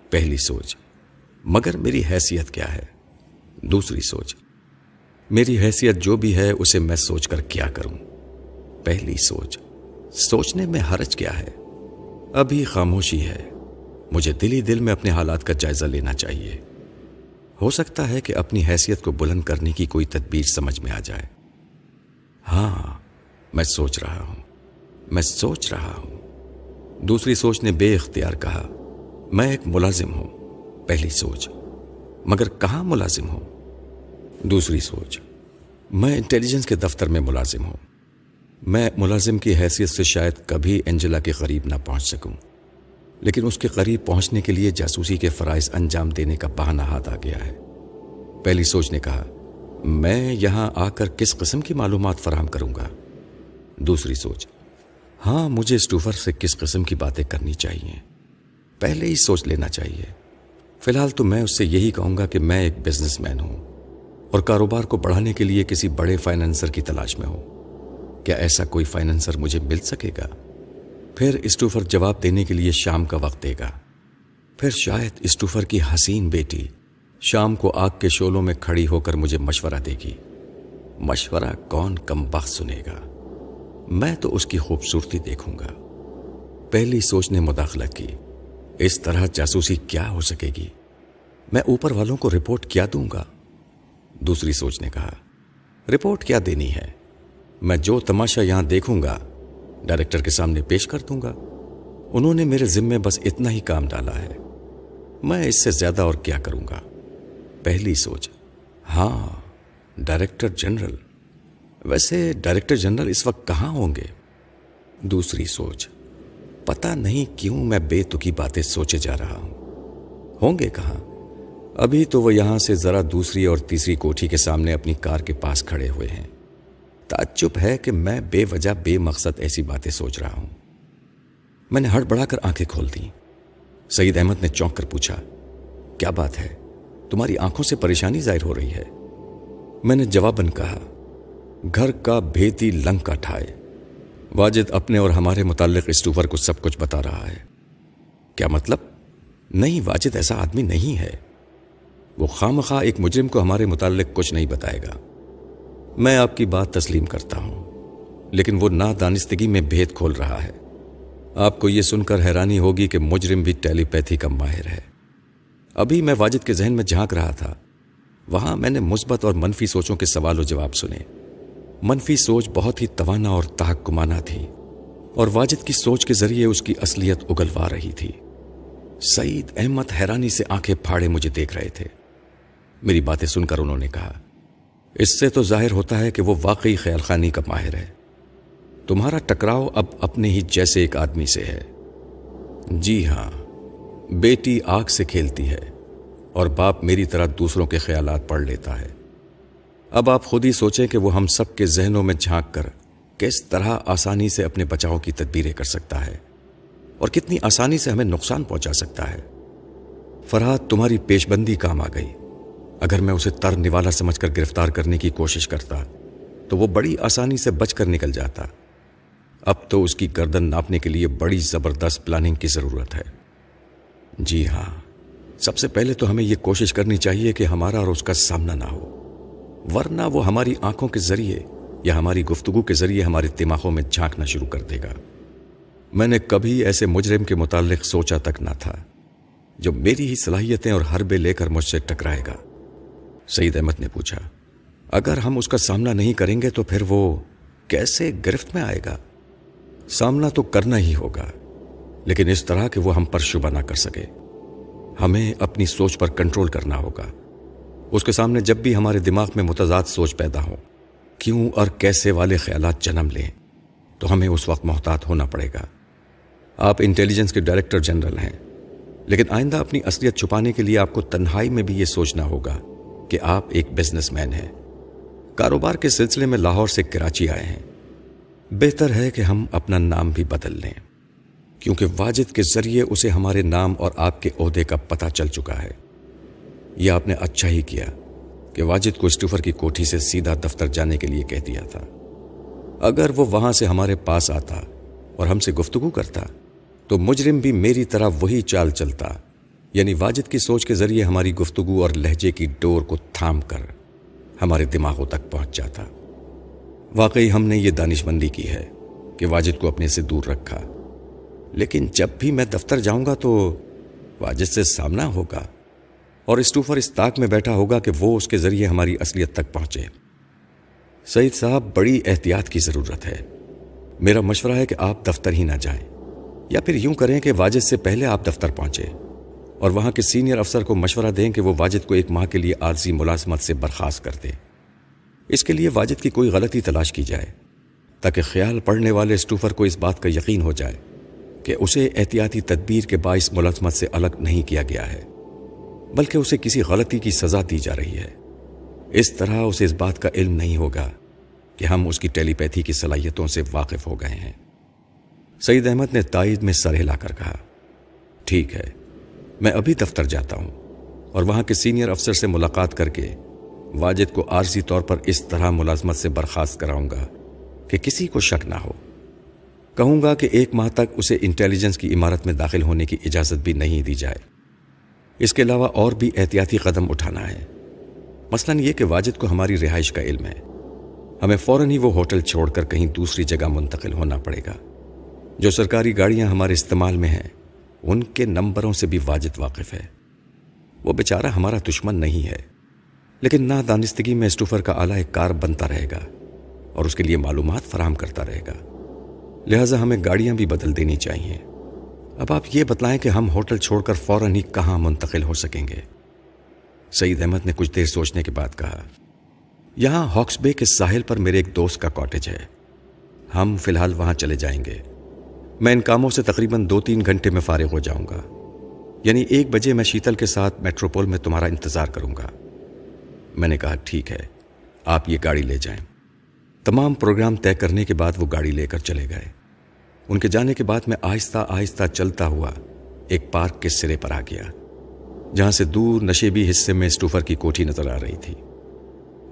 پہلی سوچ، مگر میری حیثیت کیا ہے؟ دوسری سوچ، میری حیثیت جو بھی ہے، اسے میں سوچ کر کیا کروں؟ پہلی سوچ، سوچنے میں حرج کیا ہے؟ ابھی خاموشی ہے۔ مجھے دلی دل میں اپنے حالات کا جائزہ لینا چاہیے۔ ہو سکتا ہے کہ اپنی حیثیت کو بلند کرنے کی کوئی تدبیر سمجھ میں آ جائے۔ ہاں میں سوچ رہا ہوں۔ میں سوچ رہا ہوں۔ دوسری سوچ نے بے اختیار کہا، میں ایک ملازم ہوں۔ پہلی سوچ، مگر کہاں ملازم ہوں؟ دوسری سوچ، میں انٹیلیجنس کے دفتر میں ملازم ہوں۔ میں ملازم کی حیثیت سے شاید کبھی انجلا کے قریب نہ پہنچ سکوں۔ لیکن اس کے قریب پہنچنے کے لیے جاسوسی کے فرائض انجام دینے کا بہانہ ہاتھ آ گیا ہے۔ پہلی سوچ نے کہا، میں یہاں آ کر کس قسم کی معلومات فراہم کروں گا؟ دوسری سوچ ہاں مجھے اسٹوفر سے کس قسم کی باتیں کرنی چاہیے؟ پہلے ہی سوچ لینا چاہیے۔ فی الحال تو میں اس سے یہی کہوں گا کہ میں ایک بزنس مین ہوں اور کاروبار کو بڑھانے کے لیے کسی بڑے فائنینسر کی تلاش میں ہوں۔ کیا ایسا کوئی فائنینسر مجھے مل سکے گا؟ پھر اسٹوفر جواب دینے کے لیے شام کا وقت دے گا۔ پھر شاید اسٹوفر کی حسین بیٹی شام کو آگ کے شولوں میں کھڑی ہو کر مجھے مشورہ دے گی۔ مشورہ کون کم بخت سنے گا؟ میں تو اس کی خوبصورتی دیکھوں گا۔ پہلی سوچ نے مداخلہ کی۔ اس طرح جاسوسی کیا ہو سکے گی؟ میں اوپر والوں کو رپورٹ کیا دوں گا؟ دوسری سوچ نے کہا، رپورٹ کیا دینی ہے؟ میں جو تماشا یہاں دیکھوں گا ڈائریکٹر کے سامنے پیش کر دوں گا۔ انہوں نے میرے ذمے بس اتنا ہی کام ڈالا ہے۔ میں اس سے زیادہ اور کیا کروں گا؟ پہلی سوچ ہاں ڈائریکٹر جنرل۔ ویسے ڈائریکٹر جنرل اس وقت کہاں ہوں گے؟ دوسری سوچ پتا نہیں کیوں میں بے تکی باتیں سوچے جا رہا ہوں۔ ہوں گے کہاں؟ ابھی تو وہ یہاں سے ذرا دوسری اور تیسری کوٹھی کے سامنے اپنی کار کے پاس کھڑے ہوئے ہیں۔ تعجب ہے کہ میں بے وجہ بے مقصد ایسی باتیں سوچ رہا ہوں۔ میں نے ہڑ بڑھا کر آنکھیں کھول دی سعید احمد نے چونک کر پوچھا، کیا بات ہے؟ تمہاری آنکھوں سے پریشانی ظاہر ہو رہی ہے؟ میں نے جواباً کہا، گھر کا بھیتی لنگ کا ٹھائے۔ واجد اپنے اور ہمارے متعلق اسٹوور کو سب کچھ بتا رہا ہے۔ کیا مطلب؟ نہیں، واجد ایسا آدمی نہیں ہے۔ وہ خام خواہ ایک مجرم کو ہمارے متعلق کچھ نہیں بتائے گا۔ میں آپ کی بات تسلیم کرتا ہوں، لیکن وہ نادانستگی میں بھید کھول رہا ہے۔ آپ کو یہ سن کر حیرانی ہوگی کہ مجرم بھی ٹیلی پیتھی کا ماہر ہے۔ ابھی میں واجد کے ذہن میں جھانک رہا تھا۔ وہاں میں نے مثبت اور منفی سوچوں کے سوال و جواب سنے۔ منفی سوچ بہت ہی توانا اور تحکمانہ تھی، اور واجد کی سوچ کے ذریعے اس کی اصلیت اگلوا رہی تھی۔ سعید احمد حیرانی سے آنکھیں پھاڑے مجھے دیکھ رہے تھے۔ میری باتیں سن کر انہوں نے کہا اس سے تو ظاہر ہوتا ہے کہ وہ واقعی خیال خانی کا ماہر ہے۔ تمہارا ٹکراؤ اب اپنے ہی جیسے ایک آدمی سے ہے۔ جی ہاں بیٹی آگ سے کھیلتی ہے اور باپ میری طرح دوسروں کے خیالات پڑھ لیتا ہے۔ اب آپ خود ہی سوچیں کہ وہ ہم سب کے ذہنوں میں جھانک کر کس طرح آسانی سے اپنے بچاؤ کی تدبیریں کر سکتا ہے اور کتنی آسانی سے ہمیں نقصان پہنچا سکتا ہے۔ فرحت، تمہاری پیش بندی کام آ گئی۔ اگر میں اسے تر نوالا سمجھ کر گرفتار کرنے کی کوشش کرتا، تو وہ بڑی آسانی سے بچ کر نکل جاتا۔ اب تو اس کی گردن ناپنے کے لیے بڑی زبردست پلاننگ کی ضرورت ہے۔ جی ہاں سب سے پہلے تو ہمیں یہ کوشش کرنی چاہیے کہ ہمارا اور اس کا سامنا نہ ہو۔ ورنہ وہ ہماری آنکھوں کے ذریعے یا ہماری گفتگو کے ذریعے ہمارے دماغوں میں جھانکنا شروع کر دے گا۔ میں نے کبھی ایسے مجرم کے متعلق سوچا تک نہ تھا، جو میری ہی صلاحیتیں اور حربے لے کر مجھ سے ٹکرائے گا۔ سعید احمد نے پوچھا، اگر ہم اس کا سامنا نہیں کریں گے تو پھر وہ کیسے گرفت میں آئے گا؟ سامنا تو کرنا ہی ہوگا، لیکن اس طرح کہ وہ ہم پر شبہ نہ کر سکے۔ ہمیں اپنی سوچ پر کنٹرول کرنا ہوگا۔ اس کے سامنے جب بھی ہمارے دماغ میں متضاد سوچ پیدا ہو کیوں اور کیسے والے خیالات جنم لیں، تو ہمیں اس وقت محتاط ہونا پڑے گا۔ آپ انٹیلیجنس کے ڈائریکٹر جنرل ہیں، لیکن آئندہ اپنی اصلیت چھپانے کے لیے آپ کو تنہائی میں بھی یہ سوچنا ہوگا۔ کہ آپ ایک بزنس مین ہیں۔ کاروبار کے سلسلے میں لاہور سے کراچی آئے ہیں۔ بہتر ہے کہ ہم اپنا نام بھی بدل لیں، کیونکہ واجد کے ذریعے اسے ہمارے نام اور آپ کے عہدے کا پتہ چل چکا ہے۔ یہ آپ نے اچھا ہی کیا کہ واجد کو اسٹوفر کی کوٹھی سے سیدھا دفتر جانے کے لیے کہہ دیا تھا۔ اگر وہ وہاں سے ہمارے پاس آتا اور ہم سے گفتگو کرتا، تو مجرم بھی میری طرح وہی چال چلتا۔ یعنی واجد کی سوچ کے ذریعے ہماری گفتگو اور لہجے کی ڈور کو تھام کر ہمارے دماغوں تک پہنچ جاتا۔ واقعی ہم نے یہ دانش مندی کی ہے کہ واجد کو اپنے سے دور رکھا۔ لیکن جب بھی میں دفتر جاؤں گا تو واجد سے سامنا ہوگا اور اسٹوفر اس تاک میں بیٹھا ہوگا کہ وہ اس کے ذریعے ہماری اصلیت تک پہنچے۔ سعید صاحب، بڑی احتیاط کی ضرورت ہے۔ میرا مشورہ ہے کہ آپ دفتر ہی نہ جائیں۔ یا پھر یوں کریں کہ واجد سے پہلے آپ دفتر پہنچے اور وہاں کے سینئر افسر کو مشورہ دیں کہ وہ واجد کو ایک ماہ کے لیے عارضی ملازمت سے برخاست کر دے اس کے لیے واجد کی کوئی غلطی تلاش کی جائے تاکہ خیال پڑھنے والے اسٹوفر کو اس بات کا یقین ہو جائے کہ اسے احتیاطی تدبیر کے باعث ملازمت سے الگ نہیں کیا گیا ہے، بلکہ اسے کسی غلطی کی سزا دی جا رہی ہے۔ اس طرح اسے اس بات کا علم نہیں ہوگا کہ ہم اس کی ٹیلی پیتھی کی صلاحیتوں سے واقف ہو گئے ہیں۔ سعید احمد نے تائید میں سر ہلا کر کہا، ٹھیک ہے۔ میں ابھی دفتر جاتا ہوں اور وہاں کے سینئر افسر سے ملاقات کر کے واجد کو عارضی طور پر اس طرح ملازمت سے برخاست کراؤں گا کہ کسی کو شک نہ ہو۔ کہوں گا کہ ایک ماہ تک اسے انٹیلیجنس کی عمارت میں داخل ہونے کی اجازت بھی نہیں دی جائے۔ اس کے علاوہ اور بھی احتیاطی قدم اٹھانا ہے۔ مثلا یہ کہ واجد کو ہماری رہائش کا علم ہے۔ ہمیں فوراً ہی وہ ہوٹل چھوڑ کر کہیں دوسری جگہ منتقل ہونا پڑے گا۔ جو سرکاری گاڑیاں ہمارے استعمال میں ہیں۔ ان کے نمبروں سے بھی واجد واقف ہے۔ وہ بیچارہ ہمارا دشمن نہیں ہے۔ لیکن نہ دانستگی میں اسٹوفر کا اعلیٰ کار بنتا رہے گا اور اس کے لیے معلومات فراہم کرتا رہے گا۔ لہٰذا ہمیں گاڑیاں بھی بدل دینی چاہیے۔ اب آپ یہ بتلائیں کہ ہم ہوٹل چھوڑ کر فوراً ہی کہاں منتقل ہو سکیں گے۔ سعید احمد نے کچھ دیر سوچنے کے بعد کہا، یہاں ہاکس بے کے ساحل پر میرے ایک دوست کا کاٹیج ہے۔ ہم فی الحال وہاں چلے جائیں گے۔ میں ان کاموں سے تقریباً دو تین گھنٹے میں فارغ ہو جاؤں گا۔ یعنی ایک بجے میں شیتل کے ساتھ میٹروپول میں تمہارا انتظار کروں گا۔ میں نے کہا، ٹھیک ہے، آپ یہ گاڑی لے جائیں۔ تمام پروگرام طے کرنے کے بعد وہ گاڑی لے کر چلے گئے۔ ان کے جانے کے بعد میں آہستہ آہستہ چلتا ہوا ایک پارک کے سرے پر آ گیا، جہاں سے دور نشیبی حصے میں اسٹوفر کی کوٹھی نظر آ رہی تھی۔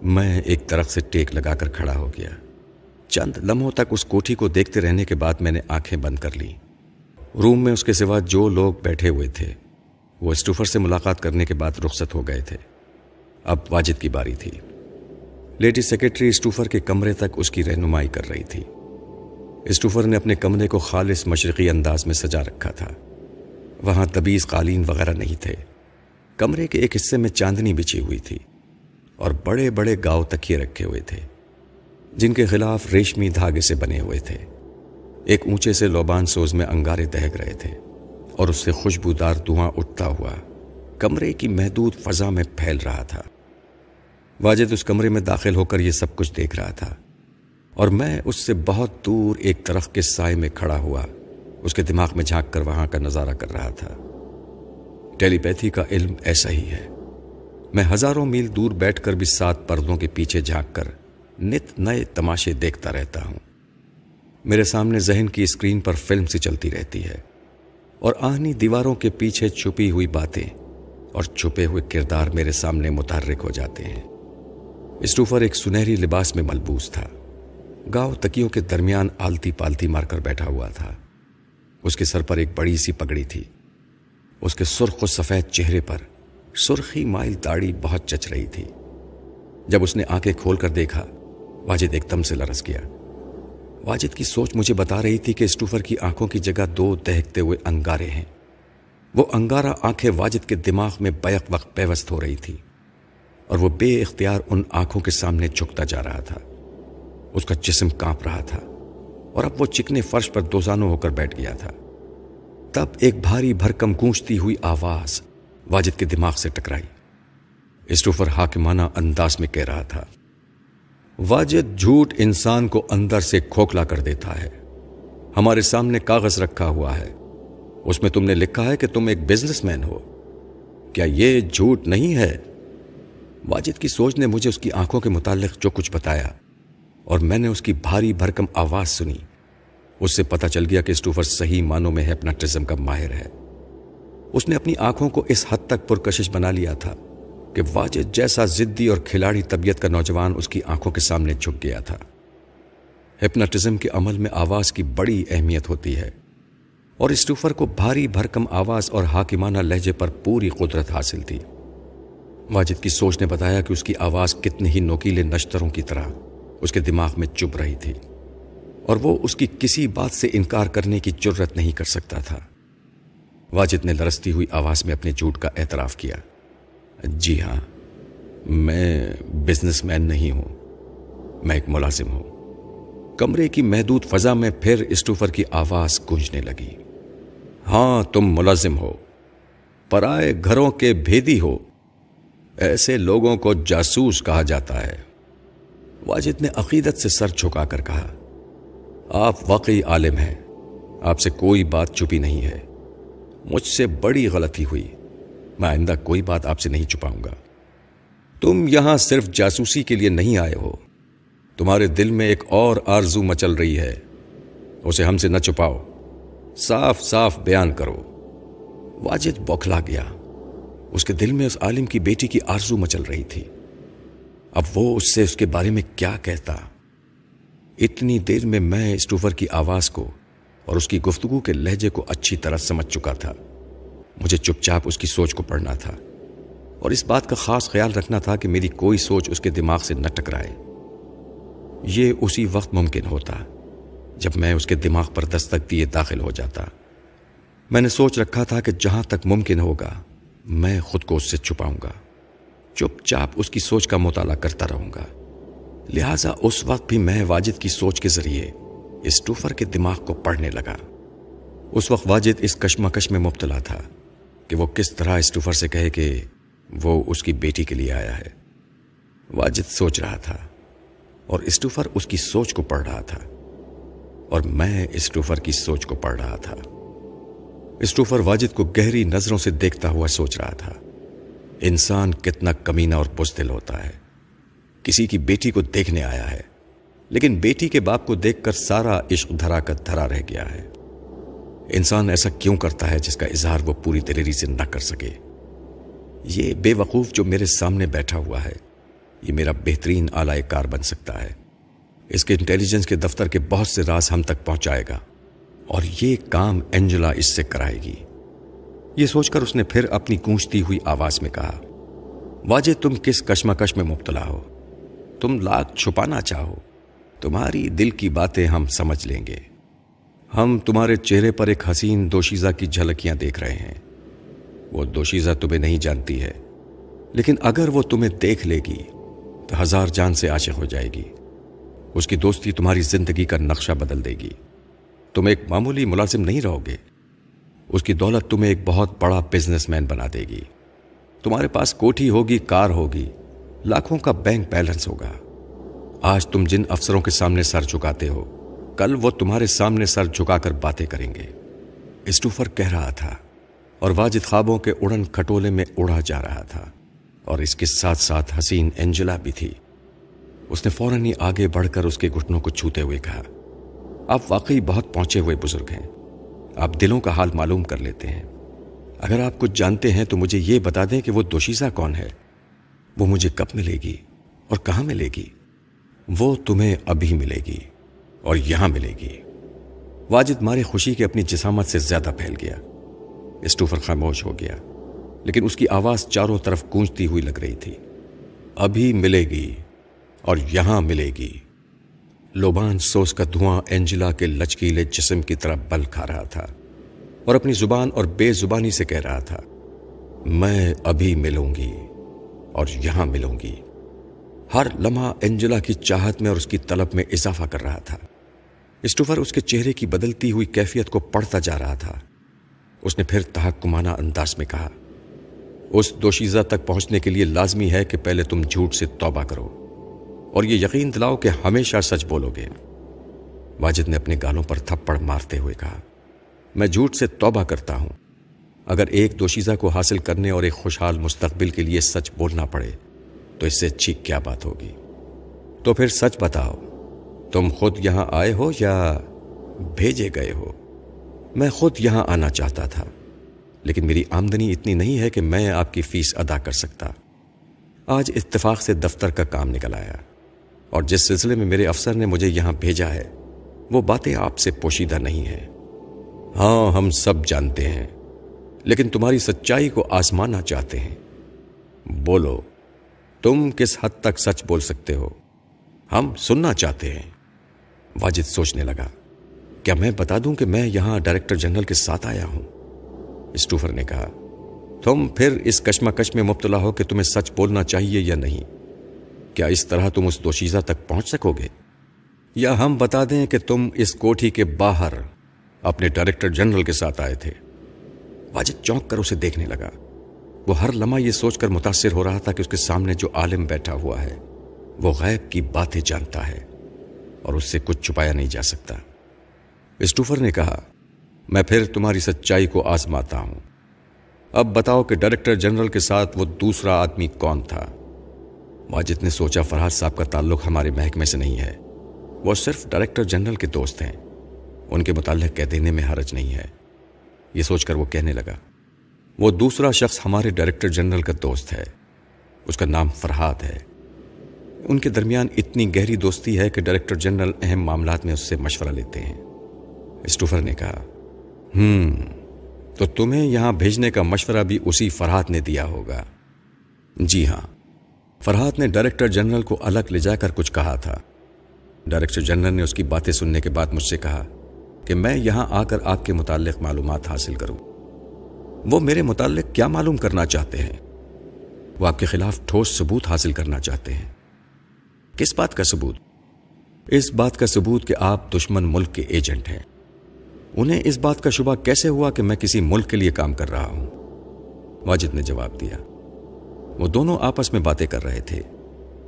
میں ایک درخت سے ٹیک لگا کر کھڑا ہو گیا۔ چند لمحوں تک اس کوٹھی کو دیکھتے رہنے کے بعد میں نے آنکھیں بند کر لی روم میں اس کے سوا جو لوگ بیٹھے ہوئے تھے، وہ اسٹوفر سے ملاقات کرنے کے بعد رخصت ہو گئے تھے۔ اب واجد کی باری تھی۔ لیڈی سیکرٹری اسٹوفر کے کمرے تک اس کی رہنمائی کر رہی تھی۔ اسٹوفر نے اپنے کمرے کو خالص مشرقی انداز میں سجا رکھا تھا۔ وہاں تبیز قالین وغیرہ نہیں تھے۔ کمرے کے ایک حصے میں چاندنی بچھی ہوئی تھی اور بڑے بڑے گاؤ تکیے رکھے ہوئے تھے۔ جن کے خلاف ریشمی دھاگے سے بنے ہوئے تھے۔ ایک اونچے سے لوبان سوز میں انگارے دہک رہے تھے اور اس سے خوشبودار دھواں اٹھتا ہوا کمرے کی محدود فضا میں پھیل رہا تھا۔ واجد اس کمرے میں داخل ہو کر یہ سب کچھ دیکھ رہا تھا اور میں اس سے بہت دور ایک درخت کے سائے میں کھڑا ہوا اس کے دماغ میں جھانک کر وہاں کا نظارہ کر رہا تھا۔ ٹیلی پیتھی کا علم ایسا ہی ہے۔ میں ہزاروں میل دور بیٹھ کر بھی سات پردوں کے پیچھے جھانک کر نت نئے تماشے دیکھتا رہتا ہوں۔ میرے سامنے ذہن کی اسکرین پر فلم سی چلتی رہتی ہے اور آہنی دیواروں کے پیچھے چھپی ہوئی باتیں اور چھپے ہوئے کردار میرے سامنے متحرک ہو جاتے ہیں۔ اسٹوفر ایک سنہری لباس میں ملبوس تھا۔ گاؤں تکیوں کے درمیان آلتی پالتی مار کر بیٹھا ہوا تھا۔ اس کے سر پر ایک بڑی سی پگڑی تھی۔ اس کے سرخ و سفید چہرے پر سرخی مائل داڑھی بہت چچ رہی تھی۔ جب اس نے آنکھیں کھول کر دیکھا واجد ایک دم سے لرس گیا۔ واجد کی سوچ مجھے بتا رہی تھی کہ اسٹوفر کی آنکھوں کی جگہ دو دہکتے ہوئے انگارے ہیں۔ وہ انگارہ آنکھیں واجد کے دماغ میں بیک وقت پیوست ہو رہی تھی اور وہ بے اختیار ان آنکھوں کے سامنے جھکتا جا رہا تھا۔ اس کا جسم کانپ رہا تھا اور اب وہ چکنے فرش پر دوزانوں ہو کر بیٹھ گیا تھا۔ تب ایک بھاری بھرکم گونجتی ہوئی آواز واجد کے دماغ سے ٹکرائی۔ اسٹوفر حاکمانہ انداز میں کہہ رہا تھا۔ واجد جھوٹ انسان کو اندر سے کھوکھلا کر دیتا ہے۔ ہمارے سامنے کاغذ رکھا ہوا ہے۔ اس میں تم نے لکھا ہے کہ تم ایک بزنس مین ہو۔ کیا یہ جھوٹ نہیں ہے؟ واجد کی سوچ نے مجھے اس کی آنکھوں کے متعلق جو کچھ بتایا اور میں نے اس کی بھاری بھرکم آواز سنی۔ اس سے پتا چل گیا کہ اسٹوفر صحیح معنوں میں ہیپناٹزم کا ماہر ہے۔ اس نے اپنی آنکھوں کو اس حد تک پرکشش بنا لیا تھا۔ کہ واجد جیسا زدی اور کھلاڑی طبیعت کا نوجوان اس کی آنکھوں کے سامنے جھک گیا تھا۔ ہپناٹزم کے عمل میں آواز کی بڑی اہمیت ہوتی ہے اور اسٹوفر کو بھاری بھرکم آواز اور حاکمانہ لہجے پر پوری قدرت حاصل تھی۔ واجد کی سوچ نے بتایا کہ اس کی آواز کتنے ہی نوکیلے نشتروں کی طرح اس کے دماغ میں چپ رہی تھی اور وہ اس کی کسی بات سے انکار کرنے کی جرت نہیں کر سکتا تھا۔ واجد نے لرستی ہوئی آواز میں اپنے جھوٹ کا اعتراف کیا۔ جی ہاں میں بزنس مین نہیں ہوں، میں ایک ملازم ہوں۔ کمرے کی محدود فضا میں پھر اسٹوفر کی آواز گونجنے لگی۔ ہاں تم ملازم ہو، پرائے گھروں کے بھیدی ہو۔ ایسے لوگوں کو جاسوس کہا جاتا ہے۔ واجد نے عقیدت سے سر چھکا کر کہا، آپ واقعی عالم ہیں، آپ سے کوئی بات چھپی نہیں ہے۔ مجھ سے بڑی غلطی ہوئی۔ میں آئندہ کوئی بات آپ سے نہیں چھپاؤں گا۔ تم یہاں صرف جاسوسی کے لیے نہیں آئے ہو۔ تمہارے دل میں ایک اور آرزو مچل رہی ہے۔ اسے ہم سے نہ چھپاؤ۔ صاف صاف بیان کرو۔ واجد بوکھلا گیا۔ اس کے دل میں اس عالم کی بیٹی کی آرزو مچل رہی تھی۔ اب وہ اس سے اس کے بارے میں کیا کہتا؟ اتنی دیر میں میں اسٹوفر کی آواز کو اور اس کی گفتگو کے لہجے کو اچھی طرح سمجھ چکا تھا۔ مجھے چپ چاپ اس کی سوچ کو پڑھنا تھا۔ اور اس بات کا خاص خیال رکھنا تھا کہ میری کوئی سوچ اس کے دماغ سے نہ ٹکرائے۔ یہ اسی وقت ممکن ہوتا جب میں اس کے دماغ پر دستک دیے داخل ہو جاتا۔ میں نے سوچ رکھا تھا کہ جہاں تک ممکن ہوگا، میں خود کو اس سے چھپاؤں گا۔ چپ چاپ اس کی سوچ کا مطالعہ کرتا رہوں گا۔ لہذا اس وقت بھی میں واجد کی سوچ کے ذریعے اس ٹوفر کے دماغ کو پڑھنے لگا۔ اس وقت واجد اس کشمکش میں مبتلا تھا۔ کہ وہ کس طرح اسٹوفر سے کہے کہ وہ اس کی بیٹی کے لیے آیا ہے۔ واجد سوچ رہا تھا اور اسٹوفر اس کی سوچ کو پڑھ رہا تھا۔ اور میں اسٹوفر کی سوچ کو پڑھ رہا تھا۔ اسٹوفر واجد کو گہری نظروں سے دیکھتا ہوا سوچ رہا تھا۔ انسان کتنا کمینہ اور بزدل ہوتا ہے۔ کسی کی بیٹی کو دیکھنے آیا ہے۔ لیکن بیٹی کے باپ کو دیکھ کر سارا عشق دھرا کر دھرا رہ گیا ہے۔ انسان ایسا کیوں کرتا ہے جس کا اظہار وہ پوری دلیری سے نہ کر سکے؟ یہ بے وقوف جو میرے سامنے بیٹھا ہوا ہے، یہ میرا بہترین اعلی کار بن سکتا ہے۔ اس کے انٹیلیجنس کے دفتر کے بہت سے راز ہم تک پہنچائے گا، اور یہ کام اینجلا اس سے کرائے گی۔ یہ سوچ کر اس نے پھر اپنی گونجتی ہوئی آواز میں کہا واجہ تم کس کشمکش میں مبتلا ہو؟ تم لاکھ چھپانا چاہو، تمہاری دل کی باتیں ہم سمجھ لیں گے۔ ہم تمہارے چہرے پر ایک حسین دوشیزہ کی جھلکیاں دیکھ رہے ہیں۔ وہ دوشیزہ تمہیں نہیں جانتی ہے، لیکن اگر وہ تمہیں دیکھ لے گی تو ہزار جان سے عاشق ہو جائے گی۔ اس کی دوستی تمہاری زندگی کا نقشہ بدل دے گی۔ تم ایک معمولی ملازم نہیں رہو گے۔ اس کی دولت تمہیں ایک بہت بڑا بزنس مین بنا دے گی۔ تمہارے پاس کوٹھی ہوگی، کار ہوگی، لاکھوں کا بینک بیلنس ہوگا۔ آج تم جن افسروں کے سامنے سر جھکاتے ہو کل وہ تمہارے سامنے سر جھکا کر باتیں کریں گے۔ اسٹوفر کہہ رہا تھا اور واجد خوابوں کے اڑن کھٹولے میں اڑا جا رہا تھا اور اس کے ساتھ ساتھ حسین اینجلا بھی تھی۔ اس نے فوراً ہی آگے بڑھ کر اس کے گھٹنوں کو چھوتے ہوئے کہا، آپ واقعی بہت پہنچے ہوئے بزرگ ہیں۔ آپ دلوں کا حال معلوم کر لیتے ہیں۔ اگر آپ کچھ جانتے ہیں تو مجھے یہ بتا دیں کہ وہ دوشیزہ کون ہے۔ وہ مجھے کب ملے گی اور کہاں ملے گی؟ وہ تمہیں ابھی ملے گی۔ اور یہاں ملے گی۔ واجد مارے خوشی کے اپنی جسامت سے زیادہ پھیل گیا۔ اسٹوفر خاموش ہو گیا، لیکن اس کی آواز چاروں طرف گونجتی ہوئی لگ رہی تھی۔ ابھی ملے گی اور یہاں ملے گی۔ لوبان سوس کا دھواں اینجلا کے لچکیلے جسم کی طرح بل کھا رہا تھا اور اپنی زبان اور بے زبانی سے کہہ رہا تھا، میں ابھی ملوں گی اور یہاں ملوں گی۔ ہر لمحہ اینجلا کی چاہت میں اور اس کی طلب میں اضافہ کر رہا تھا۔ اسٹوفر اس کے چہرے کی بدلتی ہوئی کیفیت کو پڑھتا جا رہا تھا۔ اس نے پھر تحکمانہ انداز میں کہا، اس دوشیزہ تک پہنچنے کے لیے لازمی ہے کہ پہلے تم جھوٹ سے توبہ کرو اور یہ یقین دلاؤ کہ ہمیشہ سچ بولو گے۔ واجد نے اپنے گالوں پر تھپڑ مارتے ہوئے کہا، میں جھوٹ سے توبہ کرتا ہوں۔ اگر ایک دوشیزہ کو حاصل کرنے اور ایک خوشحال مستقبل کے لیے سچ بولنا پڑے، تو اس سے اچھی کیا بات ہوگی۔ تو پھر سچ بتاؤ۔ تم خود یہاں آئے ہو یا بھیجے گئے ہو؟ میں خود یہاں آنا چاہتا تھا، لیکن میری آمدنی اتنی نہیں ہے کہ میں آپ کی فیس ادا کر سکتا۔ آج اتفاق سے دفتر کا کام نکل آیا اور جس سلسلے میں میرے افسر نے مجھے یہاں بھیجا ہے، وہ باتیں آپ سے پوشیدہ نہیں ہیں۔ ہاں ہم سب جانتے ہیں، لیکن تمہاری سچائی کو آزمانا چاہتے ہیں۔ بولو، تم کس حد تک سچ بول سکتے ہو؟ ہم سننا چاہتے ہیں۔ واجد سوچنے لگا، کیا میں بتا دوں کہ میں یہاں ڈائریکٹر جنرل کے ساتھ آیا ہوں؟ اسٹوفر نے کہا، تم پھر اس کشمکش میں مبتلا ہو کہ تمہیں سچ بولنا چاہیے یا نہیں؟ کیا اس طرح تم اس دوشیزہ تک پہنچ سکو گے؟ یا ہم بتا دیں کہ تم اس کوٹھی کے باہر اپنے ڈائریکٹر جنرل کے ساتھ آئے تھے؟ واجد چونک کر اسے دیکھنے لگا۔ وہ ہر لمحہ یہ سوچ کر متاثر ہو رہا تھا کہ اس کے سامنے جو عالم بیٹھا ہوا ہے، وہ غیب کی باتیں جانتا ہے۔ اور اس سے کچھ چھپایا نہیں جا سکتا۔ اسٹوفر نے کہا، میں پھر تمہاری سچائی کو آزماتا ہوں۔ اب بتاؤ کہ ڈائریکٹر جنرل کے ساتھ وہ دوسرا آدمی کون تھا۔ واجد نے سوچا فرحت صاحب کا تعلق ہمارے محکمے سے نہیں ہے۔ وہ صرف ڈائریکٹر جنرل کے دوست ہیں۔ ان کے متعلق کہہ دینے میں حرج نہیں ہے۔ یہ سوچ کر وہ کہنے لگا، وہ دوسرا شخص ہمارے ڈائریکٹر جنرل کا دوست ہے۔ اس کا نام فرحات ہے۔ ان کے درمیان اتنی گہری دوستی ہے کہ ڈائریکٹر جنرل اہم معاملات میں اس سے مشورہ لیتے ہیں۔ اسٹوفر نے کہا، ہم، تو تمہیں یہاں بھیجنے کا مشورہ بھی اسی فرحات نے دیا ہوگا۔ جی ہاں فرحات نے ڈائریکٹر جنرل کو الگ لے جا کر کچھ کہا تھا۔ ڈائریکٹر جنرل نے اس کی باتیں سننے کے بعد مجھ سے کہا کہ میں یہاں آ کر آپ کے متعلق معلومات حاصل کروں۔ وہ میرے متعلق کیا معلوم کرنا چاہتے ہیں؟ وہ آپ کے خلاف ٹھوس ثبوت حاصل کرنا چاہتے ہیں۔ کس بات کا ثبوت؟ اس بات کا ثبوت کہ آپ دشمن ملک کے ایجنٹ ہیں۔ انہیں اس بات کا شبہ کیسے ہوا کہ میں کسی ملک کے لیے کام کر رہا ہوں؟ واجد نے جواب دیا۔ وہ دونوں آپس میں باتیں کر رہے تھے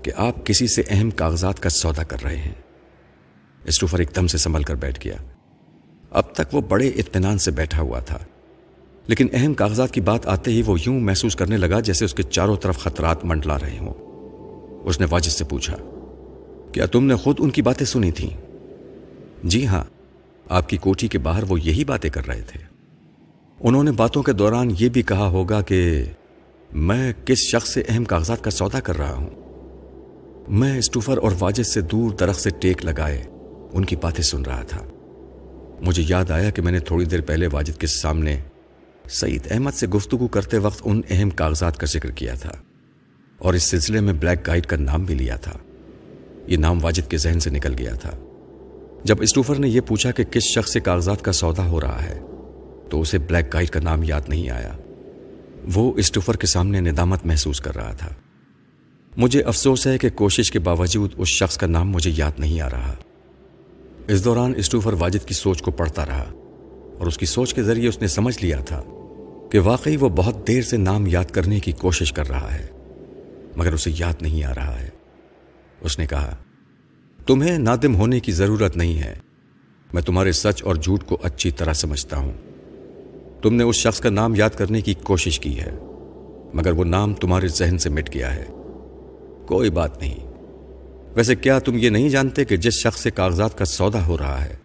کہ آپ کسی سے اہم کاغذات کا سودا کر رہے ہیں۔ اسٹوفر ایک دم سے سنبھل کر بیٹھ گیا۔ اب تک وہ بڑے اطمینان سے بیٹھا ہوا تھا۔ لیکن اہم کاغذات کی بات آتے ہی وہ یوں محسوس کرنے لگا جیسے اس کے چاروں طرف خطرات منڈلا رہے ہوں۔ اس نے واجد سے پوچھا کیا تم نے خود ان کی باتیں سنی تھیں؟ جی ہاں آپ کی کوٹھی کے باہر وہ یہی باتیں کر رہے تھے۔ انہوں نے باتوں کے دوران یہ بھی کہا ہوگا کہ میں کس شخص سے اہم کاغذات کا سودا کر رہا ہوں۔ میں اسٹوفر اور واجد سے دور درخت سے ٹیک لگائے ان کی باتیں سن رہا تھا۔ مجھے یاد آیا کہ میں نے تھوڑی دیر پہلے واجد کے سامنے سعید احمد سے گفتگو کرتے وقت ان اہم کاغذات کا ذکر کیا تھا اور اس سلسلے میں بلیک گائیڈ کا نام بھی لیا تھا۔ یہ نام واجد کے ذہن سے نکل گیا تھا۔ جب اسٹوفر نے یہ پوچھا کہ کس شخص سے کاغذات کا سودا ہو رہا ہے، تو اسے بلیک گائیڈ کا نام یاد نہیں آیا۔ وہ اسٹوفر کے سامنے ندامت محسوس کر رہا تھا۔ مجھے افسوس ہے کہ کوشش کے باوجود اس شخص کا نام مجھے یاد نہیں آ رہا۔ اس دوران اسٹوفر واجد کی سوچ کو پڑھتا رہا اور اس کی سوچ کے ذریعے اس نے سمجھ لیا تھا کہ واقعی وہ بہت دیر سے نام یاد کرنے کی کوشش کر رہا ہے، مگر اسے یاد نہیں آ رہا ہے۔ اس نے کہا، تمہیں نادم ہونے کی ضرورت نہیں ہے۔ میں تمہارے سچ اور جھوٹ کو اچھی طرح سمجھتا ہوں۔ تم نے اس شخص کا نام یاد کرنے کی کوشش کی ہے، مگر وہ نام تمہارے ذہن سے مٹ گیا ہے۔ کوئی بات نہیں۔ ویسے کیا تم یہ نہیں جانتے کہ جس شخص سے کاغذات کا سودا ہو رہا ہے،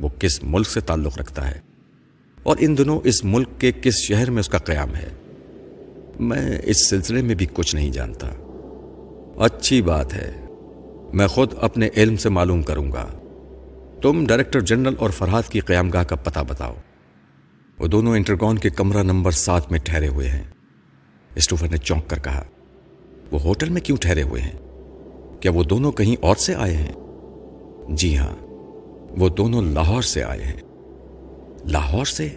وہ کس ملک سے تعلق رکھتا ہے؟ اور ان دنوں اس ملک کے کس شہر میں اس کا قیام ہے؟ میں اس سلسلے میں بھی کچھ نہیں جانتا۔ اچھی بات ہے۔ میں خود اپنے علم سے معلوم کروں گا۔ تم ڈائریکٹر جنرل اور فرحاد کی قیام گاہ کا پتہ بتاؤ۔ وہ دونوں انٹرگون کے کمرہ نمبر سات میں ٹھہرے ہوئے ہیں۔ اسٹوفر نے چونک کر کہا، وہ ہوٹل میں کیوں ٹھہرے ہوئے ہیں؟ کیا وہ دونوں کہیں اور سے آئے ہیں؟ جی ہاں وہ دونوں لاہور سے آئے ہیں۔ لاہور سے؟